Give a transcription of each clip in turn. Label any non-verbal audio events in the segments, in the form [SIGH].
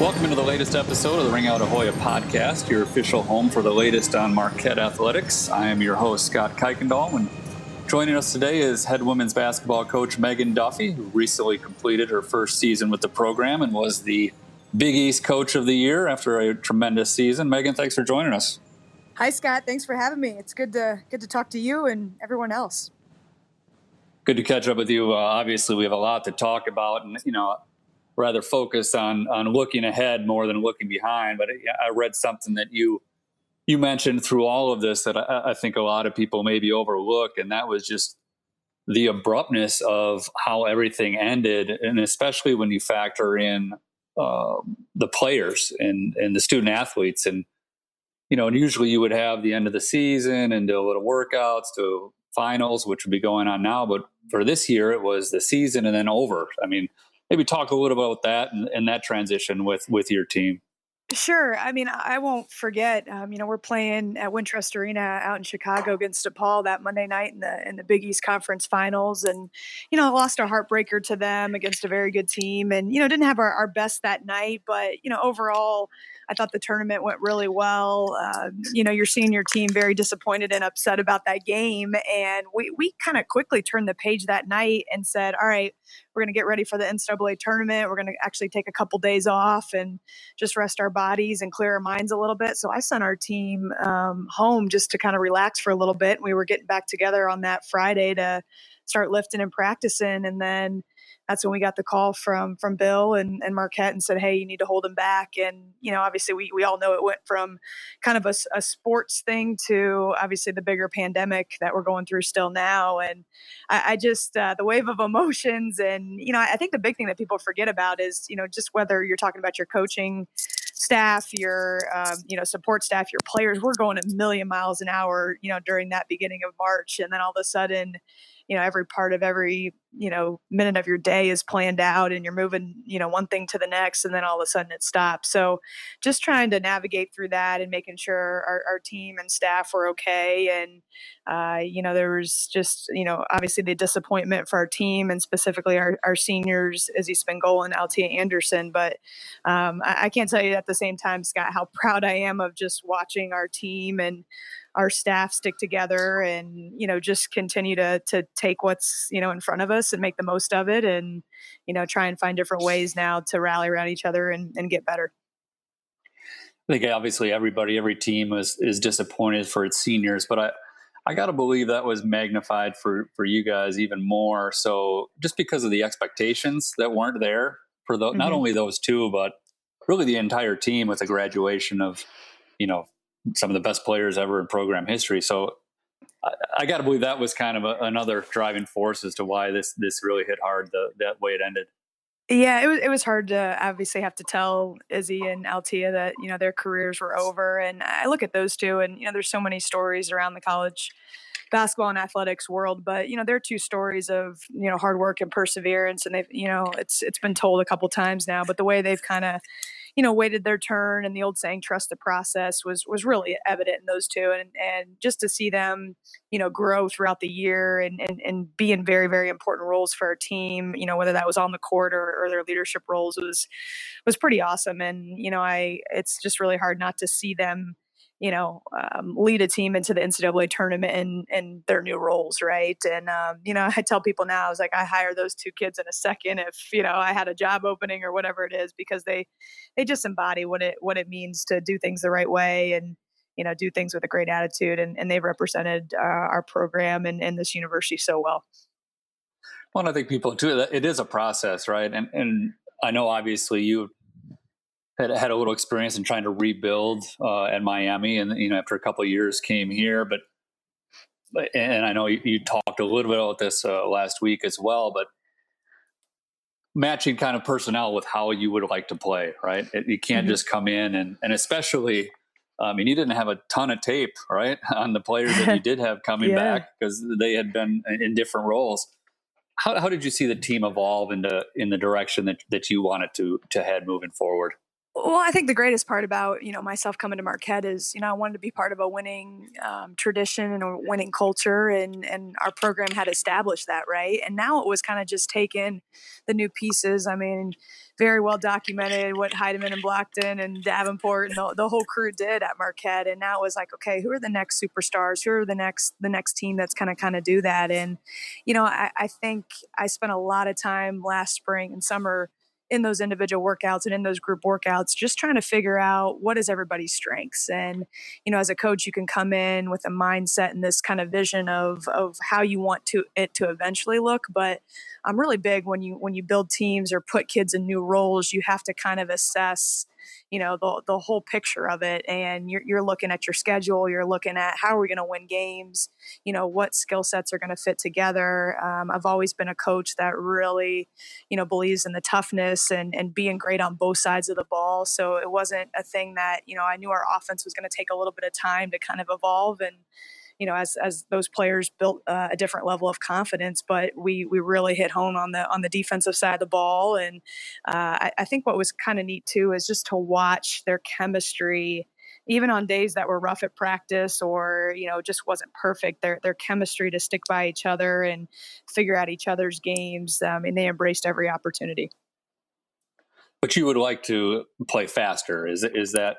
Welcome into the latest episode of the Ring Out Ahoya podcast, your official home for the latest on Marquette athletics. I am your host, Scott Kuykendall, and joining us today is head women's basketball coach Megan Duffy, who recently completed her first season with the program and was the Big East Coach of the Year after a tremendous season. Megan, thanks for joining us. Hi, Scott. Thanks for having me. It's good to good to talk to you and everyone else. Good to catch up with you. Uh, obviously, we have a lot to talk about, and you know, rather focused on on looking ahead more than looking behind. But I read something that you you mentioned through all of this that I, I think a lot of people maybe overlook, and that was just the abruptness of how everything ended, and especially when you factor in uh, the players and and the student athletes, and you know, and usually you would have the end of the season and do a little workouts to finals, which would be going on now, but for this year it was the season and then over. I mean, maybe talk a little bit about that and, and that transition with with your team. Sure. I mean, I won't forget. Um, you know, we're playing at Wintrust Arena out in Chicago against DePaul that Monday night in the in the Big East Conference Finals, and you know, lost a heartbreaker to them against a very good team, and you know, didn't have our, our best that night, but you know, overall, I thought the tournament went really well. Uh, you know, your senior team very disappointed and upset about that game, and we we kind of quickly turned the page that night and said, "All right, we're going to get ready for the NCAA tournament. We're going to actually take a couple days off and just rest our bodies and clear our minds a little bit." So I sent our team um, home just to kind of relax for a little bit. We were getting back together on that Friday to start lifting and practicing, and then that's when we got the call from from Bill and, and Marquette and said, hey, you need to hold him back. And you know, obviously, we we all know it went from kind of a, a sports thing to obviously the bigger pandemic that we're going through still now. And I, I just uh, the wave of emotions, and you know, I think the big thing that people forget about is you know just whether you're talking about your coaching staff, your um, you know support staff, your players, we're going a million miles an hour, you know, during that beginning of March, and then all of a sudden you know every part of every you know minute of your day is planned out and you're moving you know one thing to the next and then all of a sudden it stops. So just trying to navigate through that and making sure our, our team and staff were okay and uh, you know there was just you know obviously the disappointment for our team and specifically our, our seniors Izzy Spingola and Altia Anderson. But um, I, I can't tell you at the same time Scott how [LAUGHS] proud I am of just watching our team and our staff stick together and you know just continue to to take what's you know in front of us and make the most of it and you know try and find different ways now to rally around each other and, and get better i think obviously everybody every team is is disappointed for its seniors but i i gotta believe that was magnified for for you guys even more so just because of the expectations that weren't there for the, mm-hmm. not only those two but really the entire team with the graduation of you know some of the best players ever in program history. So I, I got to believe that was kind of a, another driving force as to why this this really hit hard the that way it ended. Yeah, it was it was hard to obviously have to tell Izzy and Altia that you know their careers were over, and I look at those two, and you know there's so many stories around the college basketball and athletics world, but you know they're two stories of you know hard work and perseverance, and they've you know it's it's been told a couple times now, but the way they've kind of you know waited their turn and the old saying trust the process was was really evident in those two and and just to see them you know grow throughout the year and and, and be in very very important roles for our team you know whether that was on the court or, or their leadership roles was was pretty awesome and you know i it's just really hard not to see them you know, um, lead a team into the NCAA tournament and and their new roles, right? And um, you know, [LAUGHS] I tell people now, I was like, I hire those two kids in a second if you know I had a job opening or whatever it is, because they they just embody what it what it means to do things the right way and you know do things with a great attitude, and and they've represented uh, our program and, and this university so well. Well, I think people too. It is a process, right? And and I know obviously you had had a little experience in trying to rebuild uh, at Miami, and you know after a couple of years came here. But and I know you, you talked a little bit about this uh, last week as well, but matching kind of personnel with how you would like to play, right? It, you can't mm-hmm. just come in and and especially. I mean, you didn't have a ton of tape, right, [LAUGHS] on the players that you [LAUGHS] did have coming yeah. back because they had been in different roles. How, how did you see the team evolve into in the direction that, that you wanted to to head moving forward? Well, I think the greatest part about you know myself coming to Marquette is you know I wanted to be part of a winning um, tradition and a winning culture, and and our program had established that right. And now it was kind of just taking the new pieces. I mean, very well documented what Hiedeman and Blockton and Davenport and the, the whole crew did at Marquette. And now it was like, okay, who are the next superstars? Who are the next the next team that's kind of kind of do that? And you know, I, I think I spent a lot of time last spring and summer in those individual workouts and in those group workouts just trying to figure out what is everybody's strengths. And you know as a coach you can come in with a mindset and this kind of vision of of how you want to it to eventually look but i'm really big when you when you build teams or put kids in new roles you have to kind of assess you know the the whole picture of it. And you're, you're looking at your schedule you're looking at how are we going to win games you know what skill sets are going to fit together. Um, i've always been a coach that really you know believes in the toughness and and being great on both sides of the ball. So it wasn't a thing that you know i knew our offense was going to take a little bit of time to kind of evolve and you know, as as those players built uh, a different level of confidence. But we we really hit home on the on the defensive side of the ball, and uh, I, I think what was kind of neat too is just to watch their chemistry even on days that were rough at practice or you know just wasn't perfect their their chemistry to stick by each other and figure out each other's games um, and they embraced every opportunity but you would like to play faster is is that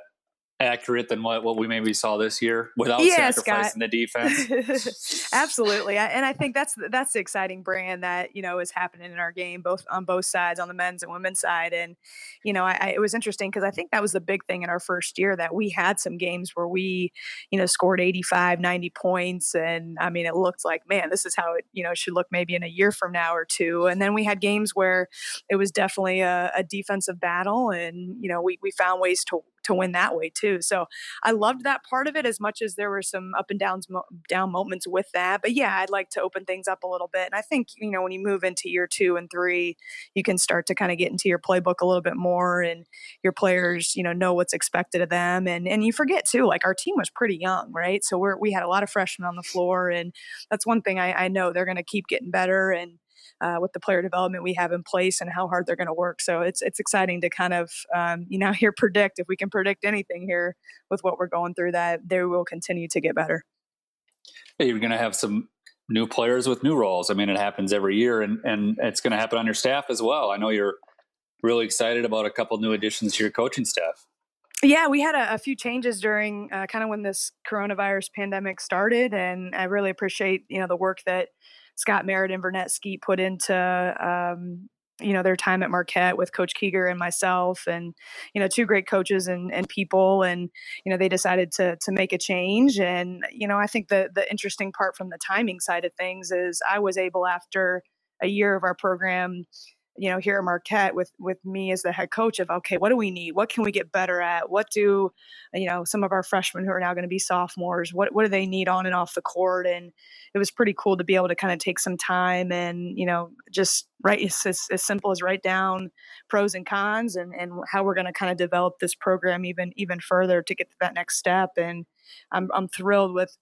accurate than what, what we maybe saw this year without yeah, sacrificing Scott. the defense. [LAUGHS] [LAUGHS] Absolutely, and I think that's that's the exciting brand that you know is happening in our game, both on both sides, on the men's and women's side. And you know, I, I, it was interesting because I think that was the big thing in our first year that we had some games where we, you know, scored 85, 90 points, and I mean, it looked like man, this is how it you know should look maybe in a year from now or two. And then we had games where it was definitely a, a defensive battle, and you know, we we found ways to to win that way too. So I loved that part of it as much as there were some up and downs down moments with that. But yeah, I'd like to open things up a little bit. And I think you know when you move into year two and three, you can start to kind of get into your playbook a little bit more, and your players you know know what's expected of them. And and you forget too, like our team was pretty young, right? So we're we had a lot of freshmen on the floor, and that's one thing I, I know they're going to keep getting better and uh, with the player development we have in place and how hard they're going to work. So it's it's exciting to kind of um, you know [LAUGHS] here predict if we can predict anything here with what we're going through that they will continue to get better. Hey, you're going to have some new players with new roles. I mean, it happens every year, and and it's going to happen on your staff as well. I know you're really excited about a couple new additions to your coaching staff. Yeah, we had a, a few changes during uh, kind of when this coronavirus pandemic started, and I really appreciate you know the work that Scott Merritt and Vernett Skeet put into um, you know their time at Marquette with Coach Keeger and myself, and you know two great coaches and, and people, and you know they decided to to make a change. And you know I think the the interesting part from the timing side of things is I was able after a year of our program you know here at marquette with with me as the head coach of okay what do we need? What can we get better at? What do you know some of our freshmen who are now going to be sophomores what what do they need on and off the court? And it was pretty cool to be able to kind of take some time and you know just write it's as, as simple as write down pros and cons and and how we're going to kind of develop this program even even further to get to that next step. And i'm i'm thrilled with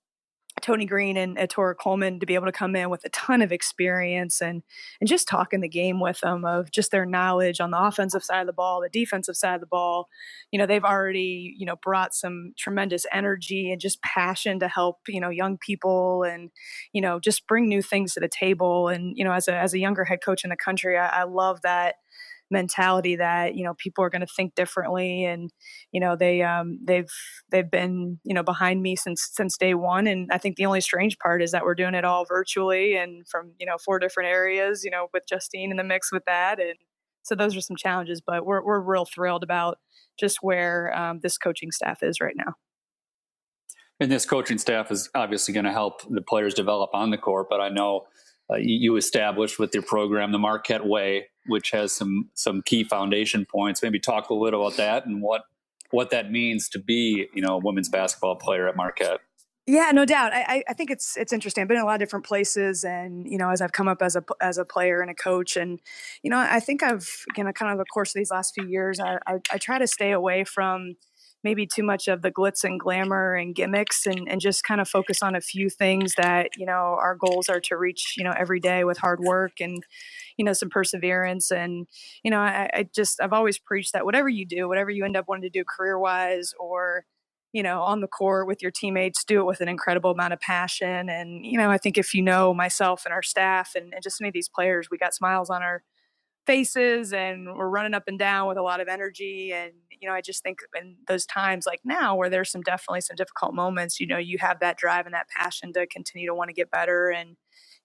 Tony Green and uh, Tora Coleman to be able to come in with a ton of experience and and just talking the game with them of just their knowledge on the offensive side of the ball, the defensive side of the ball. You know, they've already, you know, brought some tremendous energy and just passion to help, you know, young people and, you know, just bring new things to the table. And, you know, as a as a younger head coach in the country, I, I love that mentality that you know people are going to think differently and you know they um they've they've been you know behind me since since day one. And i think the only strange part is that we're doing it all virtually and from you know four different areas you know with justine in the mix with that. And so those are some challenges but we're, we're real thrilled about just where um, this coaching staff is right now. And this coaching staff is obviously going to help the players develop on the court but i know uh, you established with your program, the Marquette Way, which has some some key foundation points. Maybe talk a little about that and what what that means to be, you know, a women's basketball player at Marquette. Yeah, no doubt. I, I think it's it's interesting. I've been in a lot of different places, and you know, as I've come up as a as a player and a coach, and you know, I think I've you know, kind of the course of these last few years, I, I, I try to stay away from maybe too much of the glitz and glamour and gimmicks and, and just kind of focus on a few things that you know our goals are to reach you know every day with hard work and you know some perseverance and you know I, I just i've always preached that whatever you do whatever you end up wanting to do career wise or you know on the court with your teammates do it with an incredible amount of passion. And you know i think if you know myself and our staff and, and just any of these players we got smiles on our faces and we're running up and down with a lot of energy and you know i just think in those times like now where there's some definitely some difficult moments you know you have that drive and that passion to continue to want to get better and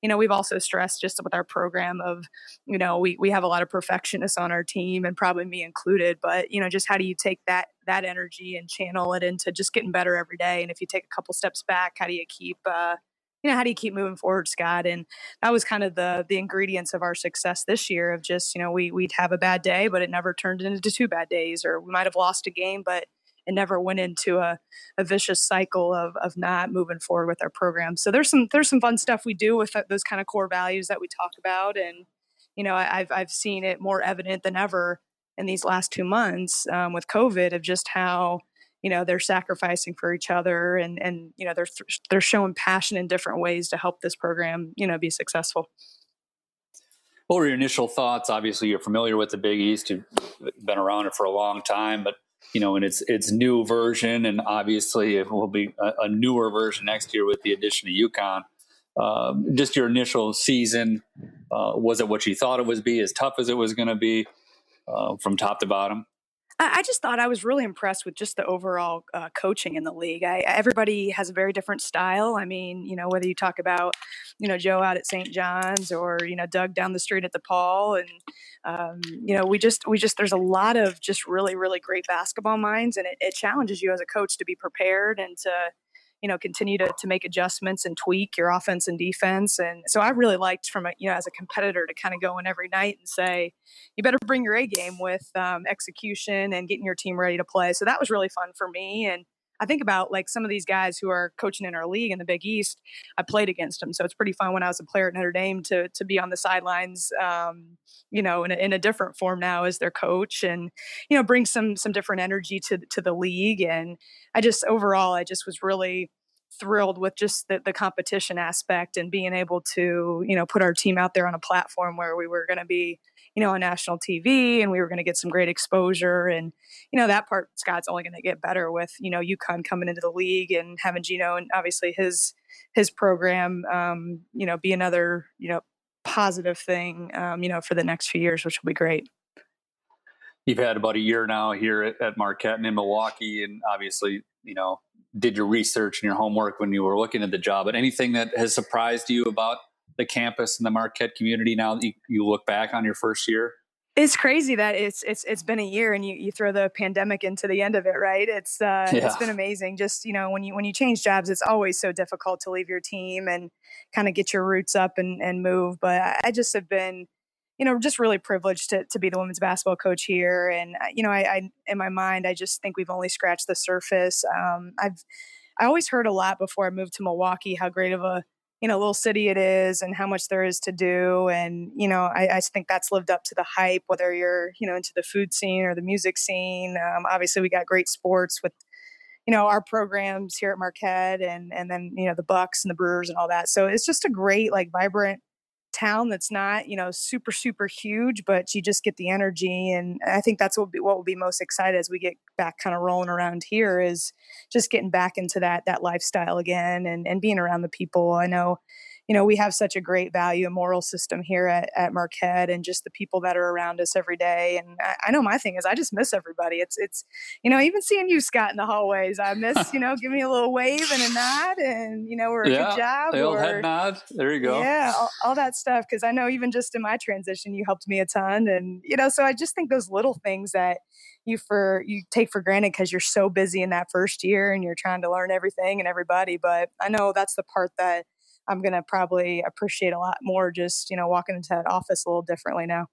you know we've also stressed just with our program of you know we we have a lot of perfectionists on our team and probably me included but you know just how do you take that that energy and channel it into just getting better every day? And if you take a couple steps back how do you keep uh you know, how do you keep moving forward, Scott? And that was kind of the the ingredients of our success this year of just, you know, we we'd have a bad day, but it never turned into two bad days, or we might have lost a game, but it never went into a, a vicious cycle of of not moving forward with our program. So there's some there's some fun stuff we do with those kind of core values that we talk about, and you know, I've I've seen it more evident than ever in these last two months um, with COVID of just how you know they're sacrificing for each other and and you know they're they're showing passion in different ways to help this program you know be successful. What were your initial thoughts? Obviously you're familiar with the big east. You've been around it for a long time but you know in its its new version and obviously it will be a, a newer version next year with the addition of UConn. Um, just your initial season uh, was it what you thought it was be as tough as it was going to be uh, from top to bottom I just thought I was really impressed with just the overall uh, coaching in the league. I, everybody has a very different style. I mean, you know, whether you talk about, you know, Joe out at St. John's or you know Doug down the street at DePaul, and um, you know, we just we just there's a lot of just really really great basketball minds, and it, it challenges you as a coach to be prepared and to you know continue to, to make adjustments and tweak your offense and defense. And so i really liked from a you know as a competitor to kind of go in every night and say you better bring your a game with um, execution and getting your team ready to play. So that was really fun for me. And I think about like some of these guys who are coaching in our league in the Big East. I played against them, so it's pretty fun when I was a player at Notre Dame to to be on the sidelines, um, you know, in a, in a different form now as their coach, and you know, bring some some different energy to to the league. And I just overall, I just was really thrilled with just the, the competition aspect and being able to you know put our team out there on a platform where we were going to be you know, on national TV and we were going to get some great exposure. And, you know, that part, Scott's only going to get better with, you know, UConn coming into the league and having Gino and obviously his, his program, um, you know, be another, you know, positive thing, um, you know, for the next few years, which will be great. You've had about a year now here at, at Marquette and in Milwaukee, and obviously, you know, did your research and your homework when you were looking at the job. But anything that has surprised you about the campus and the Marquette community now that you, you look back on your first year? It's crazy that it's it's it's been a year and you, you throw the pandemic into the end of it, right? It's uh, yeah. it's been amazing. Just you know when you when you change jobs, it's always so difficult to leave your team and kind of get your roots up and, and move. But I, I just have been, you know, just really privileged to to be the women's basketball coach here. And uh, you know, I, I in my mind, I just think we've only scratched the surface. Um, I've I always heard a lot before I moved to Milwaukee how great of a you know little city it is and how much there is to do and you know I, I think that's lived up to the hype whether you're you know into the food scene or the music scene um, obviously we got great sports with you know our programs here at Marquette and and then you know the Bucks and the Brewers and all that. So it's just a great like vibrant town that's not you know super super huge but you just get the energy and i think that's what will be, what will be most excited as we get back kind of rolling around here is just getting back into that that lifestyle again and and being around the people. I know you know, we have such a great value and moral system here at, at Marquette and just the people that are around us every day. And I, I, know my thing is I just miss everybody. It's, it's, you know, even seeing you, Scott, in the hallways, I miss, you know, give me a little wave and a nod and, you know, we're yeah, a good job. The old or, head nod. There you go. Yeah. All, all that stuff. Cause I know even just in my transition, you helped me a ton. And, you know, so I just think those little things that, you for you take for granted because you're so busy in that first year and you're trying to learn everything and everybody but i know that's the part that I'm going to probably appreciate a lot more just, you know, walking into that office a little differently now.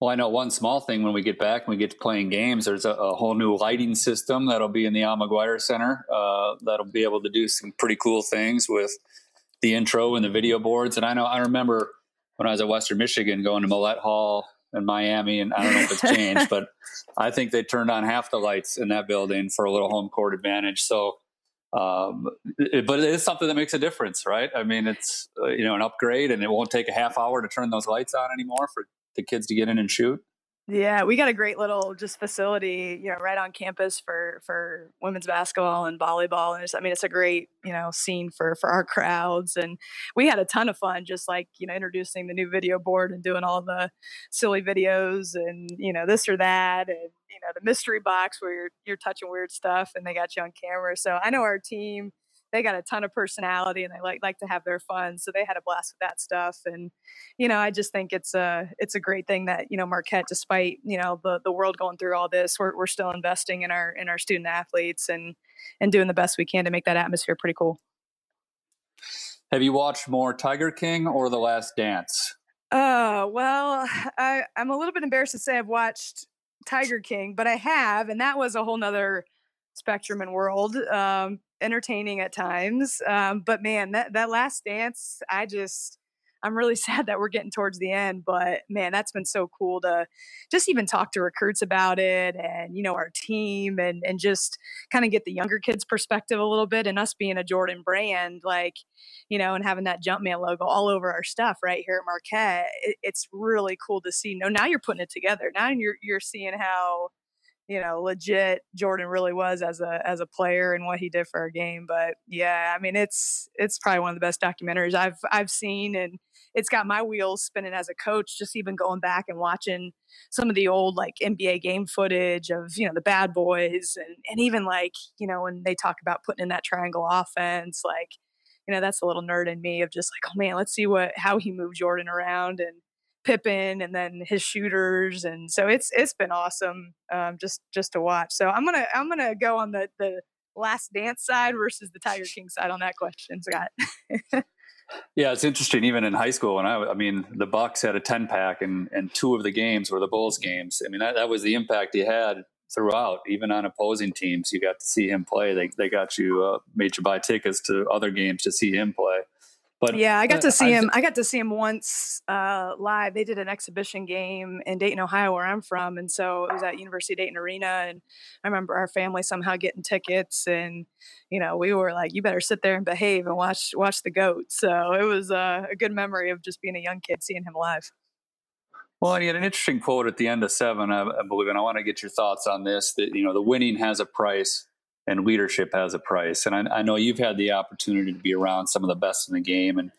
Well, I know one small thing when we get back and we get to playing games, there's a, a whole new lighting system that'll be in the Al McGuire Center uh, that'll be able to do some pretty cool things with the intro and the video boards. And I know I remember when I was at Western Michigan going to Millett Hall in Miami, and I don't know if it's changed, [LAUGHS] but I think they turned on half the lights in that building for a little home court advantage. So um, it, but it is something that makes a difference, right? I mean, it's uh, you know an upgrade, and it won't take a half hour to turn those lights on anymore for the kids to get in and shoot. Yeah, we got a great little just facility, you know, right on campus for for women's basketball and volleyball, and I mean, it's a great you know scene for for our crowds, and we had a ton of fun just like you know introducing the new video board and doing all the silly videos and you know this or that, and you know the mystery box where you're you're touching weird stuff and they got you on camera. So I know our team they got a ton of personality and they like like to have their fun. So they had a blast with that stuff. And you know, I just think it's a it's a great thing that you know Marquette, despite you know the the world going through all this, we're we're still investing in our in our student athletes and and doing the best we can to make that atmosphere pretty cool. Have you watched more Tiger King or The Last Dance? Oh well, I I'm a little bit embarrassed to say I've watched Tiger King, but I have, and that was a whole nother spectrum and world. Um, entertaining at times. Um, but man, that that last dance, I just I'm really [LAUGHS] sad that we're getting towards the end, but man, that's been so cool to just even talk to recruits about it and you know our team and and just kind of get the younger kids perspective a little bit and us being a Jordan brand like you know and having that Jumpman logo all over our stuff right here at Marquette. It, it's really cool to see. No, now you're putting it together. Now you're you're seeing how you know legit jordan really was as a as a player and what he did for our game but yeah i mean it's it's probably one of the best documentaries i've i've seen and it's got my wheels spinning as a coach just even going back and watching some of the old like nba game footage of you know the bad boys and and even like you know when they talk about putting in that triangle offense like you know that's a little nerd in me of just like oh man let's see what how he moved jordan around and Pippen and then his shooters, and so it's it's been awesome um, just just to watch. So I'm gonna I'm gonna go on the the last dance side versus the Tiger King side on that question, Scott. [LAUGHS] yeah, it's interesting. Even in high school, when I, I mean, the Bucks had a ten pack, and and two of the games were the Bulls games. I mean, that, that was the impact he had throughout, even on opposing teams. You got to see him play. They they got you uh, made you buy tickets to other games to see him play. But yeah, I got to see I, him. I got to see him once uh, live. They did an exhibition game in Dayton, Ohio, where I'm from, and so it was at University of Dayton Arena. And I remember our family somehow getting tickets, and you know, we were like, "You better sit there and behave and watch watch the goat." So it was uh, a good memory of just being a young kid seeing him live. Well, and he had an interesting quote at the end of seven, I, I believe, and I want to get your thoughts on this. That you know, the winning has a price and leadership has a price. And I, I, know you've had the opportunity to be around some of the best in the game and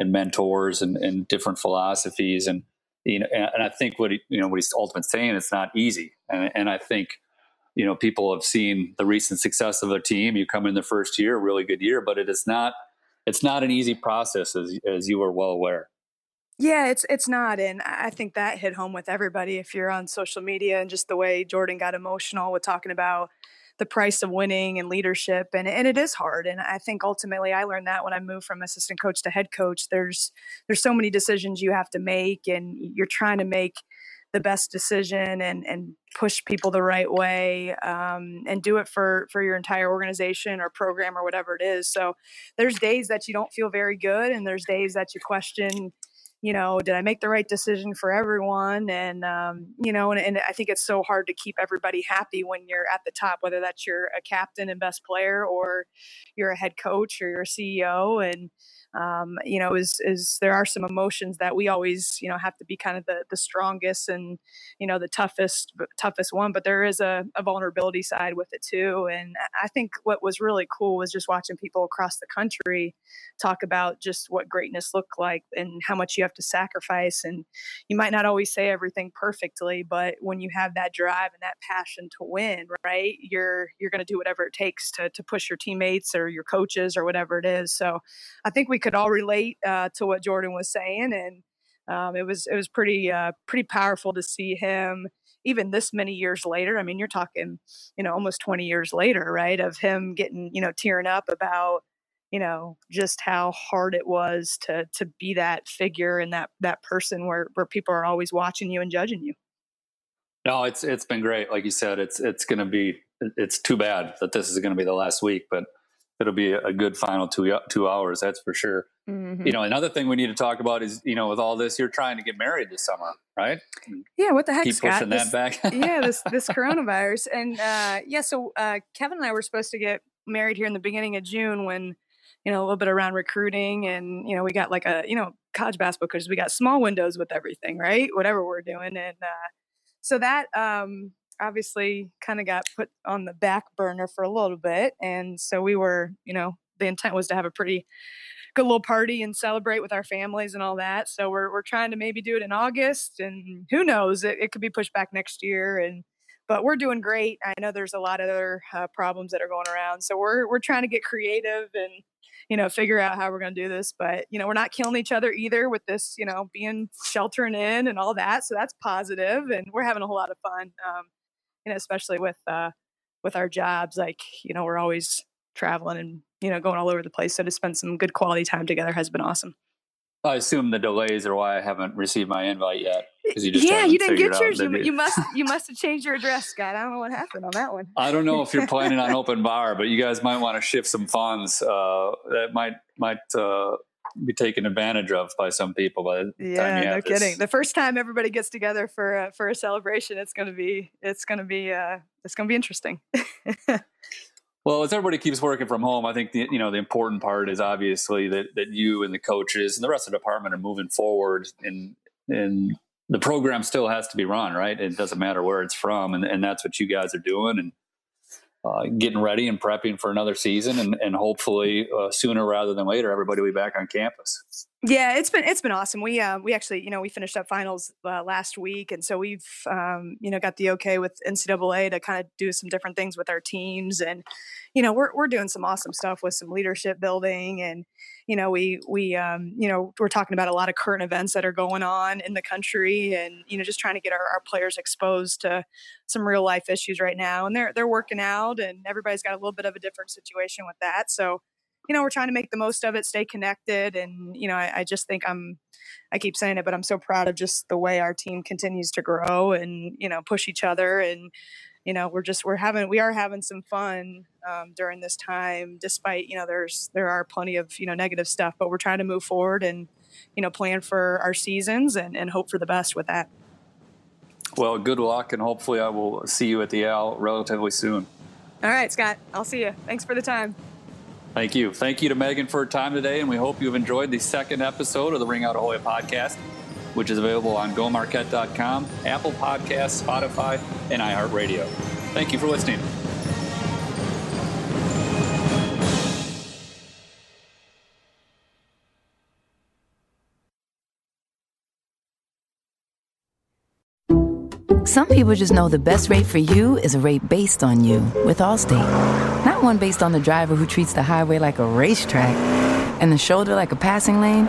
and mentors and, and different philosophies. And you know, and, and I think what he, you know what he's ultimately saying it's not easy. And, and I think you know people have seen the recent success of their team. You come in the first year, really good year, but it is not it's not an easy process as as you are well aware. Yeah, it's it's not, and I think that hit home with everybody. If you're on social media and just the way Jordan got emotional with talking about the price of winning and leadership and, and it is hard and i think ultimately i learned that when i moved from assistant coach to head coach there's there's so many decisions you have to make and you're trying to make the best decision and and push people the right way um, and do it for for your entire organization or program or whatever it is. So there's days that you don't feel very good and there's days that you question you know, did I make the right decision for everyone? And, um, you know, and, and, I think it's so hard to keep everybody happy when you're at the top, whether that's you're a captain and best player or you're a head coach or you're a CEO. And, um, you know, is is there are some emotions that we always, you know, have to be kind of the the strongest and, you know, the toughest toughest one. But there is a, a vulnerability side with it too. And I think what was really cool was just watching people across the country talk about just what greatness looked like and how much you have to sacrifice. And you might not always say everything perfectly, but when you have that drive and that passion to win, right, you're you're going to do whatever it takes to to push your teammates or your coaches or whatever it is. So I think we we could all relate uh, to what Jordan was saying, and um, it was it was pretty uh, pretty powerful to see him even this many years later. I mean, you're talking you know almost 20 years later, right? Of him getting you know tearing up about you know just how hard it was to to be that figure and that that person where where people are always watching you and judging you. No, it's it's been great. Like you said, it's it's going to be it's too bad that this is going to be the last week, but it'll be a good final two two hours. That's for sure. Mm-hmm. You know, another thing we need to talk about is you know, with all this, you're trying to get married this summer, right? Yeah. What the heck, Keep Scott? pushing this, that back. [LAUGHS] yeah, this this coronavirus, and uh, yeah. So uh, Kevin and I were supposed to get married here in the beginning of June when you know a little bit around recruiting and you know we got like a you know college basketball because we got small windows with everything right whatever we're doing and uh, so that um obviously kind of got put on the back burner for a little bit. And so we were, you know, the intent was to have a pretty good little party and celebrate with our families and all that. So we're, we're trying to maybe do it in August and who knows, it, it could be pushed back next year. And, but we're doing great. I know there's a lot of other uh, problems that are going around. So we're, we're trying to get creative and, you know, figure out how we're going to do this. But, you know, we're not killing each other either with this, you know, being sheltering in and all that. So that's positive and we're having a whole lot of fun. Um, you know, especially with uh, with our jobs, like you know, we're always traveling and you know going all over the place. So to spend some good quality time together has been awesome. I assume the delays are why I haven't received my invite yet. You just yeah, you didn't get yours. You, you, must [LAUGHS] you must have changed your address, Scott. I don't know what happened on that one. I don't know if you're planning on [LAUGHS] open bar, but you guys might want to shift some funds. Uh, that might might uh, be taken advantage of by some people. By the yeah, no this. kidding. The first time everybody gets together for uh, for a celebration, it's gonna be it's gonna be uh, it's gonna be interesting. [LAUGHS] well, as everybody keeps working from home, I think the you know the important part is obviously that that you and the coaches and the rest of the department are moving forward, and and the program still has to be run right. It doesn't matter where it's from, and and that's what you guys are doing, and uh, getting ready and prepping for another season, and, and hopefully uh, sooner rather than later, everybody will be back on campus. Yeah, it's been it's been awesome. We uh, we actually you know we finished up finals uh, last week, and so we've um, you know got the okay with NCAA to kind of do some different things with our teams, and you know we're we're doing some awesome stuff with some leadership building, and you know we we um, you know we're talking about a lot of current events that are going on in the country, and you know just trying to get our, our players exposed to some real life issues right now, and they're they're working out, and everybody's got a little bit of a different situation with that, so you know, we're trying to make the most of it, stay connected. And, you know, I, I, just think I'm, I keep saying it, but I'm so proud of just the way our team continues to grow and, you know, push each other. And, you know, we're just, we're having, we are having some fun um, during this time, despite, you know, there's, there are plenty of, you know, negative stuff, but we're trying to move forward and, you know, plan for our seasons and, and hope for the best with that. Well, good luck, and hopefully, I will see you at the Al relatively soon. All right, Scott. I'll see you. Thanks for the time. Thank you. Thank you to Megan for her time today, and we hope you've enjoyed the second episode of the Ring Out of Ahoy podcast, which is available on gomarquette.com, Apple Podcasts, Spotify, and iHeartRadio. Thank you for listening. Some people just know the best rate for you is a rate based on you with Allstate. Not one based on the driver who treats the highway like a racetrack and the shoulder like a passing lane.